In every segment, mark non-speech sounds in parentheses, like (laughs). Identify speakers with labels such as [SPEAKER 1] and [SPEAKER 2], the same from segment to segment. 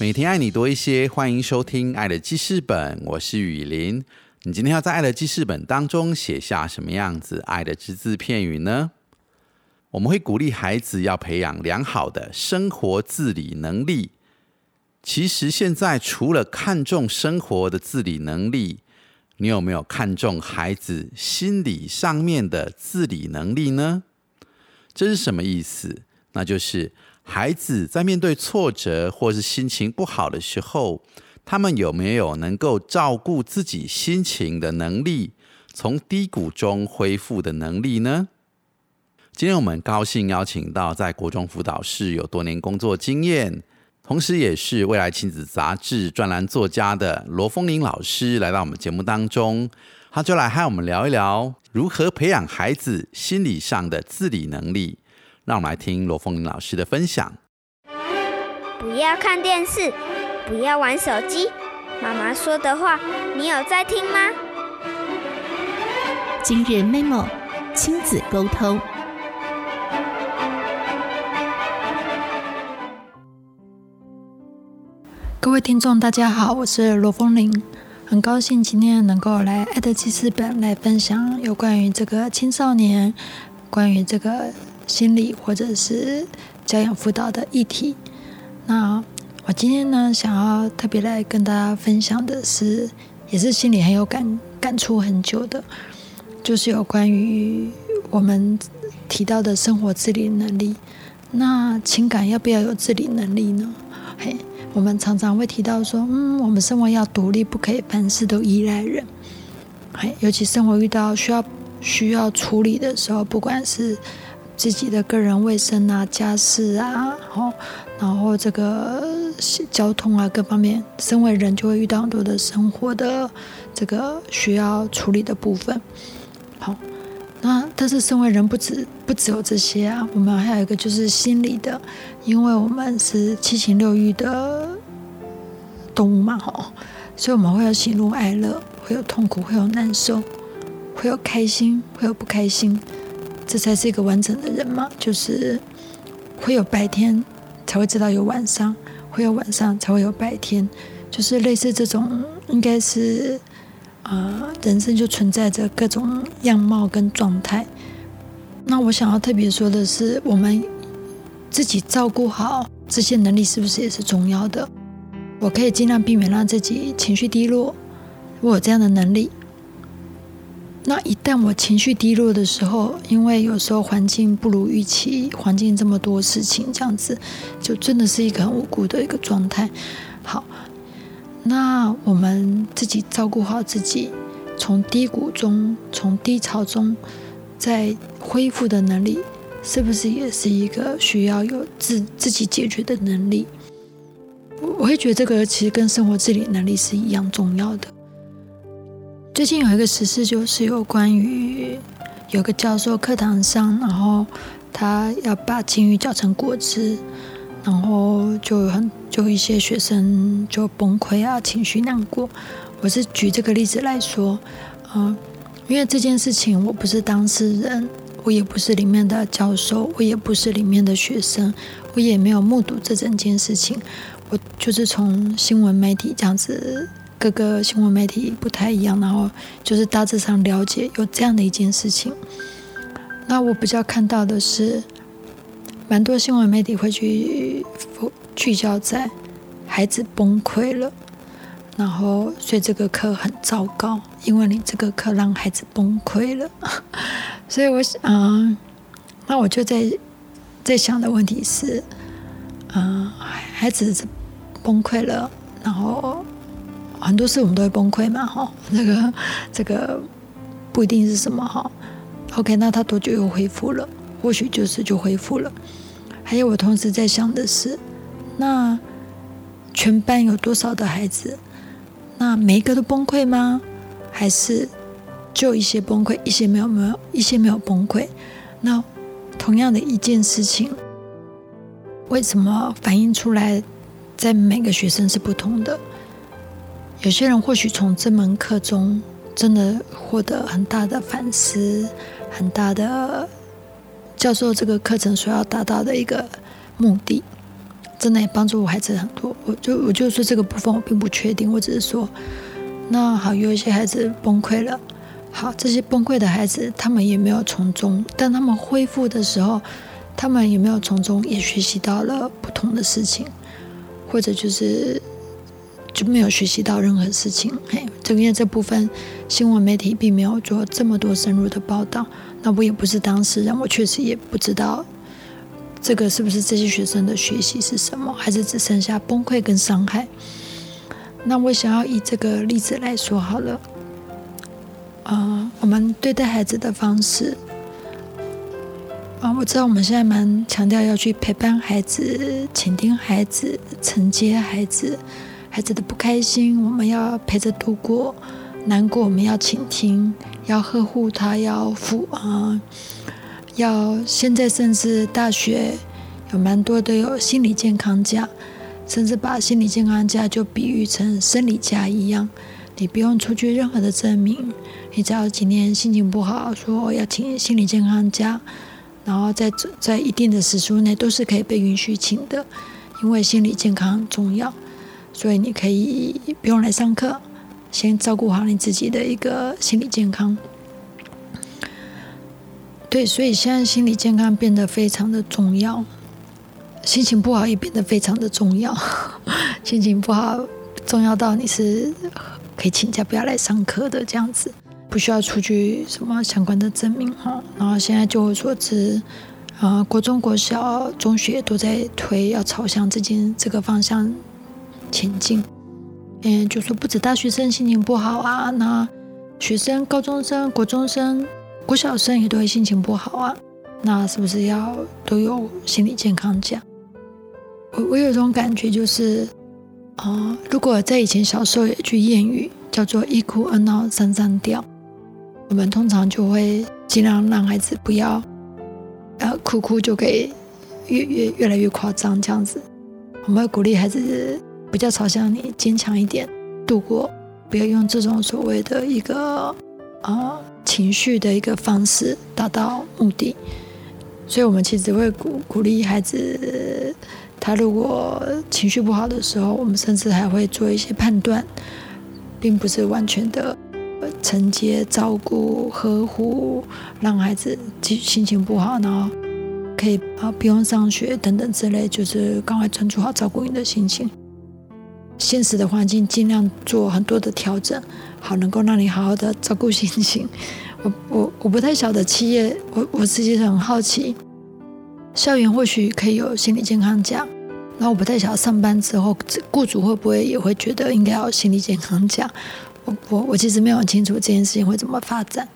[SPEAKER 1] 每天爱你多一些，欢迎收听《爱的记事本》，我是雨林。你今天要在《爱的记事本》当中写下什么样子爱的只字片语呢？我们会鼓励孩子要培养良好的生活自理能力。其实现在除了看重生活的自理能力，你有没有看重孩子心理上面的自理能力呢？这是什么意思？那就是。孩子在面对挫折或是心情不好的时候，他们有没有能够照顾自己心情的能力，从低谷中恢复的能力呢？今天我们高兴邀请到在国中辅导室有多年工作经验，同时也是未来亲子杂志专栏作家的罗凤玲老师来到我们节目当中，他就来和我们聊一聊如何培养孩子心理上的自理能力。让我们来听罗凤玲老师的分享。
[SPEAKER 2] 不要看电视，不要玩手机。妈妈说的话，你有在听吗？
[SPEAKER 3] 今日 memo 亲子沟通。
[SPEAKER 4] 各位听众，大家好，我是罗凤玲，很高兴今天能够来爱的记事本来分享有关于这个青少年，关于这个。心理或者是教养辅导的议题。那我今天呢，想要特别来跟大家分享的是，也是心里很有感感触很久的，就是有关于我们提到的生活自理能力。那情感要不要有自理能力呢？嘿，我们常常会提到说，嗯，我们生活要独立，不可以凡事都依赖人。嘿，尤其生活遇到需要需要处理的时候，不管是自己的个人卫生啊、家事啊，然然后这个交通啊各方面，身为人就会遇到很多的生活的这个需要处理的部分。好，那但是身为人不止不只有这些啊，我们还有一个就是心理的，因为我们是七情六欲的动物嘛，哈，所以我们会有喜怒哀乐，会有痛苦，会有难受，会有开心，会有不开心。这才是一个完整的人嘛，就是会有白天才会知道有晚上，会有晚上才会有白天，就是类似这种，应该是啊，人生就存在着各种样貌跟状态。那我想要特别说的是，我们自己照顾好这些能力是不是也是重要的？我可以尽量避免让自己情绪低落，我有这样的能力。那一旦我情绪低落的时候，因为有时候环境不如预期，环境这么多事情，这样子就真的是一个很无辜的一个状态。好，那我们自己照顾好自己，从低谷中、从低潮中再恢复的能力，是不是也是一个需要有自自己解决的能力？我我会觉得这个其实跟生活自理能力是一样重要的。最近有一个实事，就是有关于有个教授课堂上，然后他要把金鱼搅成果汁，然后就很就一些学生就崩溃啊，情绪难过。我是举这个例子来说，嗯，因为这件事情我不是当事人，我也不是里面的教授，我也不是里面的学生，我也没有目睹这整件事情，我就是从新闻媒体这样子。各个新闻媒体不太一样，然后就是大致上了解有这样的一件事情。那我比较看到的是，蛮多新闻媒体会去聚焦在孩子崩溃了，然后所以这个课很糟糕，因为你这个课让孩子崩溃了。(laughs) 所以我想，嗯，那我就在在想的问题是，嗯，孩子崩溃了，然后。很多事我们都会崩溃嘛，哈，这个这个不一定是什么哈。OK，那他多久又恢复了？或许就是就恢复了。还有我同时在想的是，那全班有多少的孩子？那每一个都崩溃吗？还是就一些崩溃，一些没有没有，一些没有崩溃？那同样的一件事情，为什么反映出来在每个学生是不同的？有些人或许从这门课中真的获得很大的反思，很大的教授这个课程所要达到的一个目的，真的也帮助我孩子很多。我就我就说这个部分我并不确定，我只是说，那好，有一些孩子崩溃了，好，这些崩溃的孩子他们也没有从中，但他们恢复的时候，他们有没有从中也学习到了不同的事情，或者就是。就没有学习到任何事情，嘿，这个因为这部分新闻媒体并没有做这么多深入的报道，那我也不是当事人，我确实也不知道这个是不是这些学生的学习是什么，还是只剩下崩溃跟伤害。那我想要以这个例子来说好了，啊，我们对待孩子的方式，啊，我知道我们现在蛮强调要去陪伴孩子、倾听孩子、承接孩子。孩子的不开心，我们要陪着度过；难过，我们要倾听，要呵护他，要抚啊，要现在甚至大学有蛮多都有心理健康假，甚至把心理健康假就比喻成生理假一样，你不用出具任何的证明，你只要今天心情不好，说要请心理健康假，然后在在一定的时数内都是可以被允许请的，因为心理健康很重要。所以你可以不用来上课，先照顾好你自己的一个心理健康。对，所以现在心理健康变得非常的重要，心情不好也变得非常的重要。(laughs) 心情不好重要到你是可以请假不要来上课的这样子，不需要出具什么相关的证明哈。然后现在就我所知，啊，国中、国小、中学都在推要朝向这件这个方向。前进，嗯，就说不止大学生心情不好啊，那学生、高中生、国中生、国小生也都会心情不好啊，那是不是要都有心理健康讲？我我有一种感觉，就是啊，如果在以前小时候有句谚语叫做“一哭二闹三上吊”，我们通常就会尽量让孩子不要，呃，哭哭就给越越越来越夸张这样子，我们会鼓励孩子。比较朝向你坚强一点度过，不要用这种所谓的一个啊情绪的一个方式达到目的。所以，我们其实会鼓鼓励孩子，他如果情绪不好的时候，我们甚至还会做一些判断，并不是完全的承接、照顾、呵护，让孩子心情不好，然后可以啊不用上学等等之类，就是赶快专注好照顾你的心情。现实的环境尽量做很多的调整，好能够让你好好的照顾心情。(laughs) 我我我不太晓得企业，我我自己很好奇，校园或许可以有心理健康假，然后我不太晓得上班之后，雇主会不会也会觉得应该要心理健康假？我我我其实没有很清楚这件事情会怎么发展。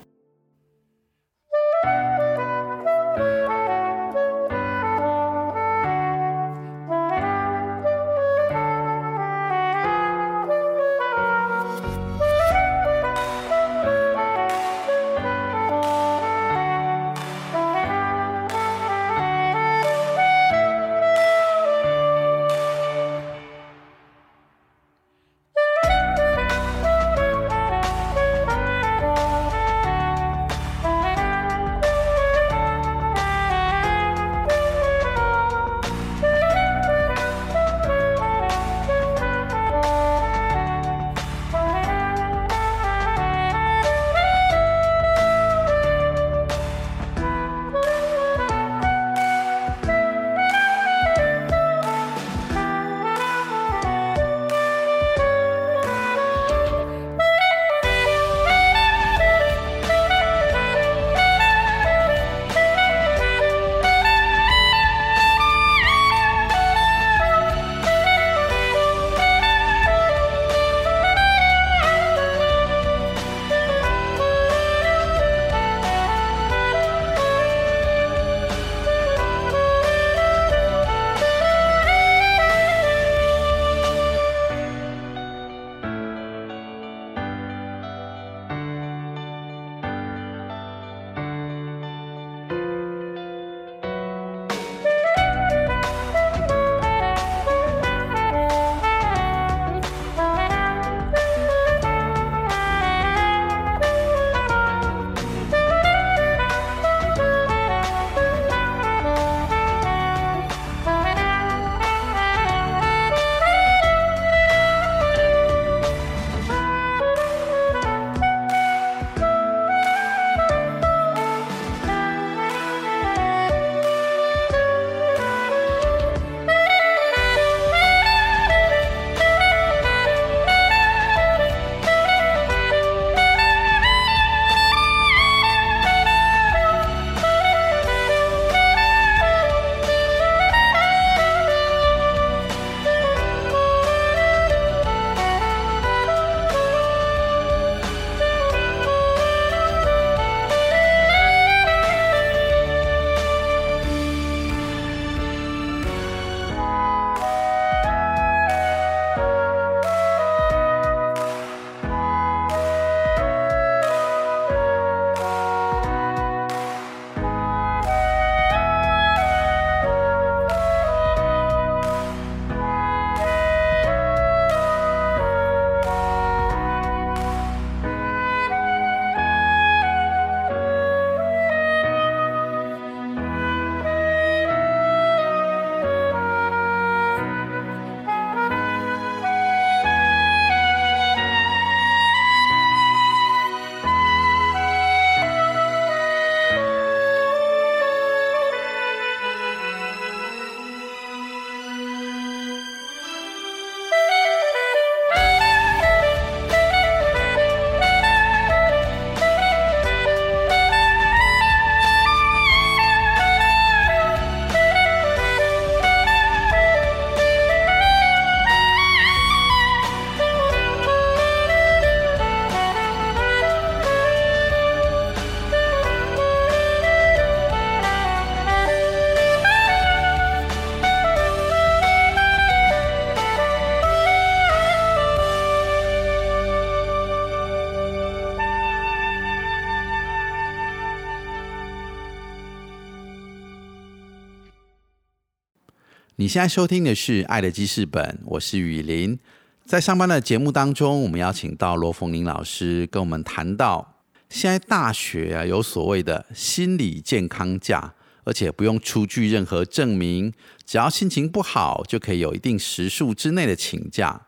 [SPEAKER 1] 你现在收听的是《爱的记事本》，我是雨林。在上班的节目当中，我们邀请到罗凤玲老师跟我们谈到，现在大学啊有所谓的心理健康假，而且不用出具任何证明，只要心情不好就可以有一定时数之内的请假。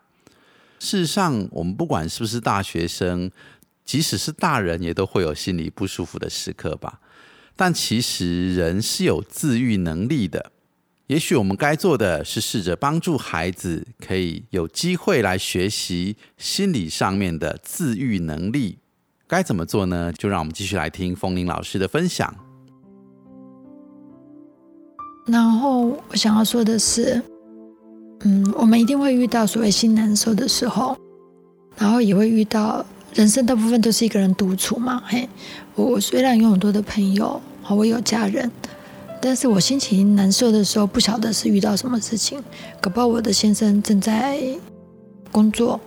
[SPEAKER 1] 事实上，我们不管是不是大学生，即使是大人，也都会有心理不舒服的时刻吧。但其实人是有自愈能力的。也许我们该做的是试着帮助孩子，可以有机会来学习心理上面的自愈能力。该怎么做呢？就让我们继续来听风铃老师的分享。
[SPEAKER 4] 然后我想要说的是，嗯，我们一定会遇到所谓心难受的时候，然后也会遇到人生大部分都是一个人独处嘛。嘿，我虽然有很多的朋友，我有家人。但是我心情难受的时候，不晓得是遇到什么事情，搞不好我的先生正在工作。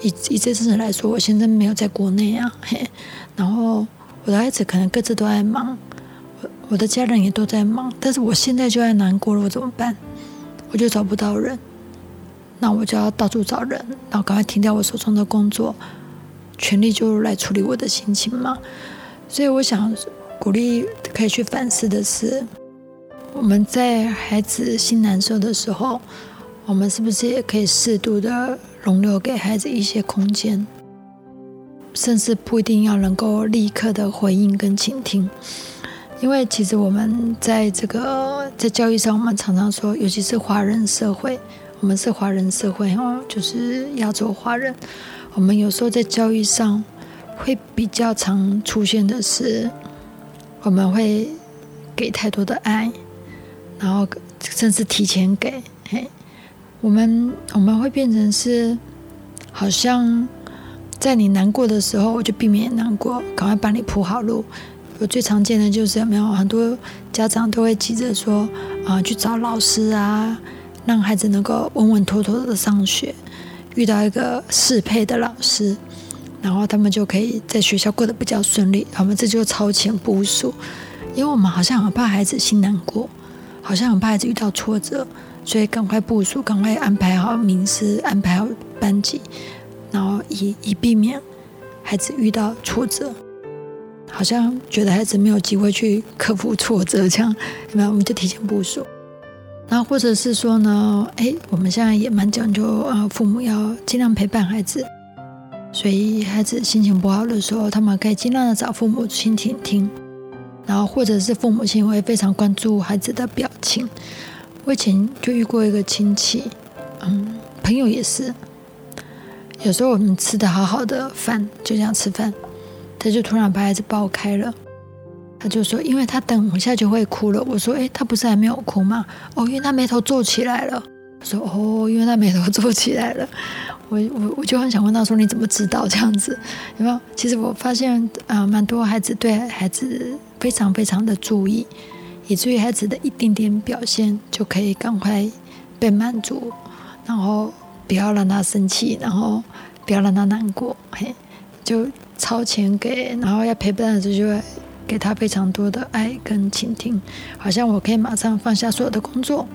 [SPEAKER 4] 以以这次来说，我先生没有在国内啊，嘿。然后我的孩子可能各自都在忙，我我的家人也都在忙。但是我现在就在难过了，我怎么办？我就找不到人，那我就要到处找人，然后赶快停掉我手中的工作，全力就来处理我的心情嘛。所以我想鼓励可以去反思的是。我们在孩子心难受的时候，我们是不是也可以适度的容留给孩子一些空间，甚至不一定要能够立刻的回应跟倾听？因为其实我们在这个在教育上，我们常常说，尤其是华人社会，我们是华人社会哦，就是亚洲华人，我们有时候在教育上会比较常出现的是，我们会给太多的爱。然后甚至提前给，嘿，我们我们会变成是，好像在你难过的时候，我就避免难过，赶快帮你铺好路。我最常见的就是有没有很多家长都会急着说啊，去找老师啊，让孩子能够稳稳妥妥的上学，遇到一个适配的老师，然后他们就可以在学校过得比较顺利。我们这就超前部署，因为我们好像很怕孩子心难过。好像很怕孩子遇到挫折，所以赶快部署，赶快安排好名师，安排好班级，然后以以避免孩子遇到挫折。好像觉得孩子没有机会去克服挫折，这样有没有？我们就提前部署。然后或者是说呢，哎，我们现在也蛮讲究啊，父母要尽量陪伴孩子，所以孩子心情不好的时候，他们可以尽量的找父母倾听听。然后，或者是父母亲会非常关注孩子的表情。我以前就遇过一个亲戚，嗯，朋友也是。有时候我们吃的好好的饭，就这样吃饭，他就突然把孩子抱开了。他就说，因为他等一下就会哭了。我说，哎，他不是还没有哭吗？哦，因为他眉头皱起来了。说，哦，因为他眉头皱起来了。我我我就很想问他说，你怎么知道这样子？有没有？其实我发现啊，蛮多孩子对孩子。非常非常的注意，以至于孩子的一点点表现就可以赶快被满足，然后不要让他生气，然后不要让他难过，嘿，就超前给，然后要陪伴的时候就会给他非常多的爱跟倾听，好像我可以马上放下所有的工作，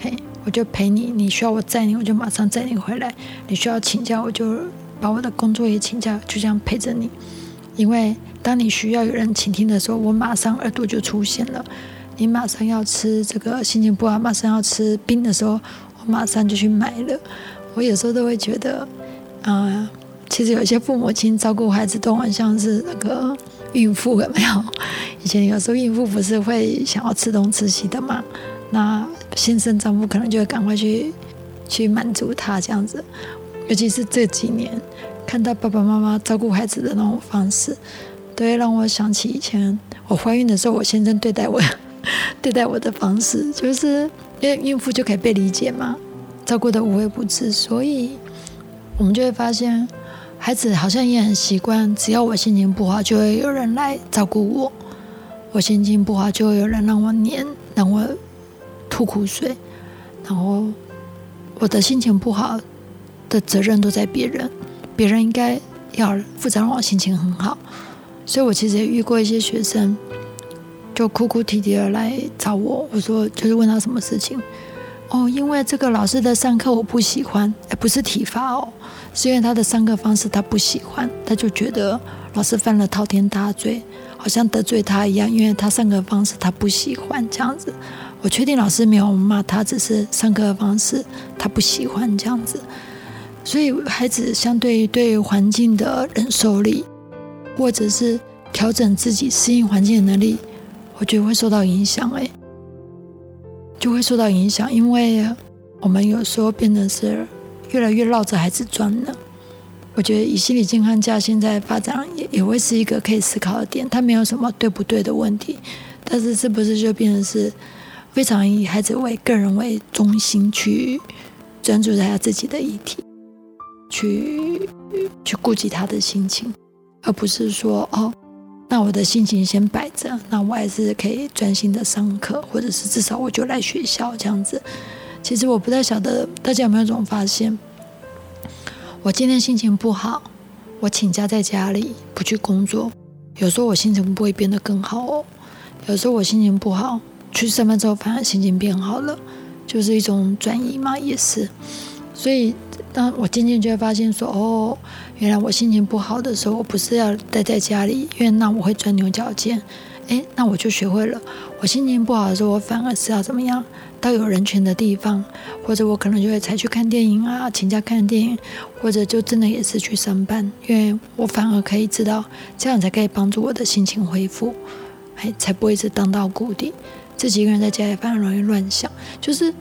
[SPEAKER 4] 嘿，我就陪你，你需要我载你，我就马上载你回来，你需要请假，我就把我的工作也请假，就这样陪着你，因为。当你需要有人倾听的时候，我马上耳朵就出现了。你马上要吃这个心情不好，马上要吃冰的时候，我马上就去买了。我有时候都会觉得，啊，其实有些父母亲照顾孩子都很像是那个孕妇，有没有？(laughs) 以前有时候孕妇不是会想要吃东吃西的嘛？那先生丈夫可能就会赶快去去满足他这样子。尤其是这几年，看到爸爸妈妈照顾孩子的那种方式。都会让我想起以前我怀孕的时候，我先生对待我 (laughs) 对待我的方式，就是因为孕妇就可以被理解嘛，照顾的无微不至，所以我们就会发现孩子好像也很习惯，只要我心情不好，就会有人来照顾我；我心情不好，就会有人让我黏，让我吐苦水，然后我的心情不好的责任都在别人，别人应该要负责让我心情很好。所以，我其实也遇过一些学生，就哭哭啼啼的来找我。我说，就是问他什么事情。哦，因为这个老师的上课我不喜欢，哎，不是体罚哦，是因为他的上课方式他不喜欢，他就觉得老师犯了滔天大罪，好像得罪他一样，因为他上课方式他不喜欢这样子。我确定老师没有骂他，只是上课方式他不喜欢这样子。所以孩子相对于对环境的忍受力，或者是调整自己适应环境的能力，我觉得会受到影响。哎。就会受到影响，因为我们有时候变得是越来越绕着孩子转了。我觉得以心理健康家现在发展也也会是一个可以思考的点，它没有什么对不对的问题，但是是不是就变成是非常以孩子为个人为中心去专注在他自己的议题，去去顾及他的心情，而不是说哦。那我的心情先摆着，那我还是可以专心的上课，或者是至少我就来学校这样子。其实我不太晓得大家有没有这种发现，我今天心情不好，我请假在家里不去工作，有时候我心情不会变得更好哦。有时候我心情不好，去上班之后反而心情变好了，就是一种转移嘛，也是。所以。当我渐渐就会发现说，哦，原来我心情不好的时候，我不是要待在家里，因为那我会钻牛角尖。哎，那我就学会了，我心情不好的时候，我反而是要怎么样，到有人群的地方，或者我可能就会才去看电影啊，请假看电影，或者就真的也是去上班，因为我反而可以知道，这样才可以帮助我的心情恢复，哎，才不会一直当到谷底，自己一个人在家里反而容易乱想，就是。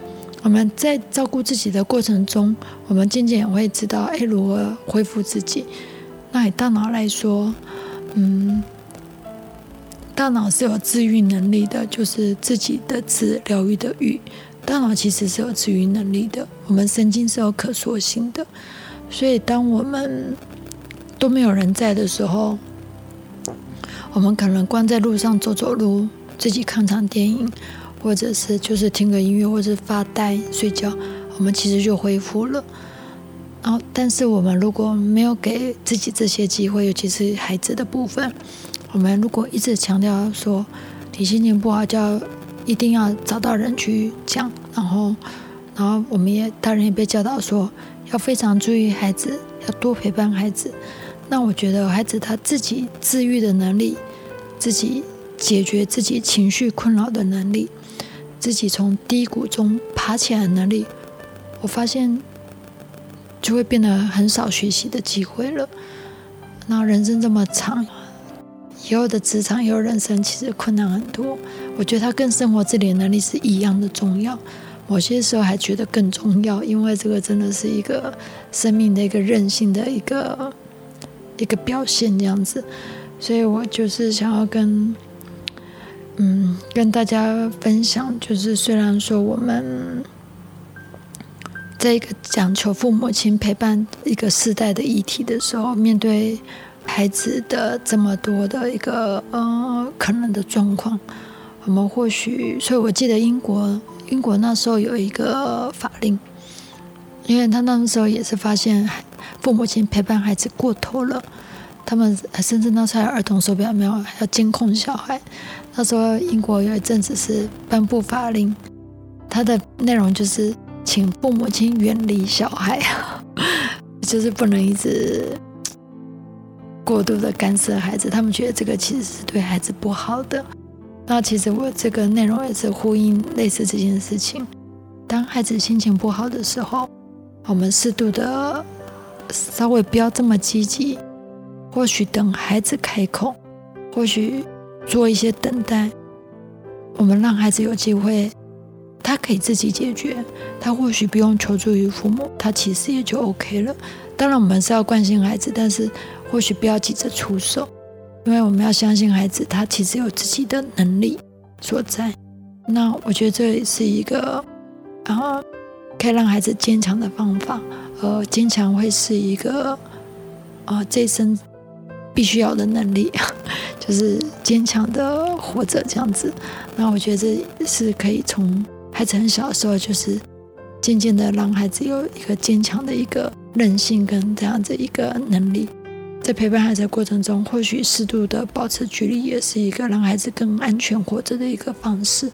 [SPEAKER 4] 我们在照顾自己的过程中，我们渐渐也会知道，哎，如何恢复自己。那以大脑来说，嗯，大脑是有治愈能力的，就是自己的治疗愈的愈。大脑其实是有治愈能力的，我们神经是有可塑性的。所以，当我们都没有人在的时候，我们可能关在路上走走路，自己看场电影。或者是就是听个音乐，或者发呆睡觉，我们其实就恢复了。然后，但是我们如果没有给自己这些机会，尤其是孩子的部分，我们如果一直强调说你心情不好，就要一定要找到人去讲，然后，然后我们也大人也被教导说要非常注意孩子，要多陪伴孩子。那我觉得孩子他自己治愈的能力，自己解决自己情绪困扰的能力。自己从低谷中爬起来的能力，我发现就会变得很少学习的机会了。然后人生这么长，以后的职场、以后人生其实困难很多。我觉得它跟生活自理能力是一样的重要，某些时候还觉得更重要，因为这个真的是一个生命的一个韧性的一个一个表现这样子。所以我就是想要跟。嗯，跟大家分享，就是虽然说我们在一个讲求父母亲陪伴一个世代的议题的时候，面对孩子的这么多的一个呃可能的状况，我们或许，所以我记得英国，英国那时候有一个法令，因为他那时候也是发现父母亲陪伴孩子过头了。他们甚至那时候儿童手表没有要监控小孩。他说英国有一阵子是颁布法令，它的内容就是请父母亲远离小孩，(laughs) 就是不能一直过度的干涉孩子。他们觉得这个其实是对孩子不好的。那其实我这个内容也是呼应类似这件事情。当孩子心情不好的时候，我们适度的稍微不要这么积极。或许等孩子开口，或许做一些等待，我们让孩子有机会，他可以自己解决，他或许不用求助于父母，他其实也就 OK 了。当然，我们是要关心孩子，但是或许不要急着出手，因为我们要相信孩子，他其实有自己的能力所在。那我觉得这也是一个然啊，可以让孩子坚强的方法。呃，坚强会是一个啊，这一生。必须要的能力，(laughs) 就是坚强的活着这样子。那我觉得这是可以从孩子很小的时候，就是渐渐的让孩子有一个坚强的一个韧性跟这样子一个能力。在陪伴孩子的过程中，或许适度的保持距离，也是一个让孩子更安全活着的一个方式。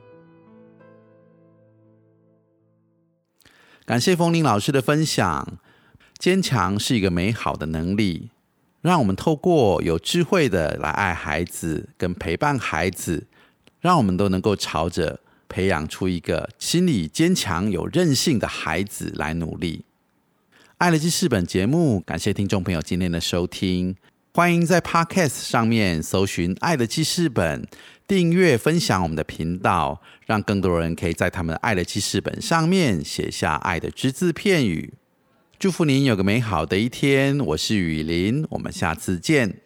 [SPEAKER 1] 感谢风铃老师的分享。坚强是一个美好的能力，让我们透过有智慧的来爱孩子，跟陪伴孩子，让我们都能够朝着培养出一个心理坚强、有韧性的孩子来努力。爱的记事本节目，感谢听众朋友今天的收听，欢迎在 Podcast 上面搜寻“爱的记事本”，订阅分享我们的频道，让更多人可以在他们爱的记事本上面写下爱的只字片语。祝福您有个美好的一天，我是雨林，我们下次见。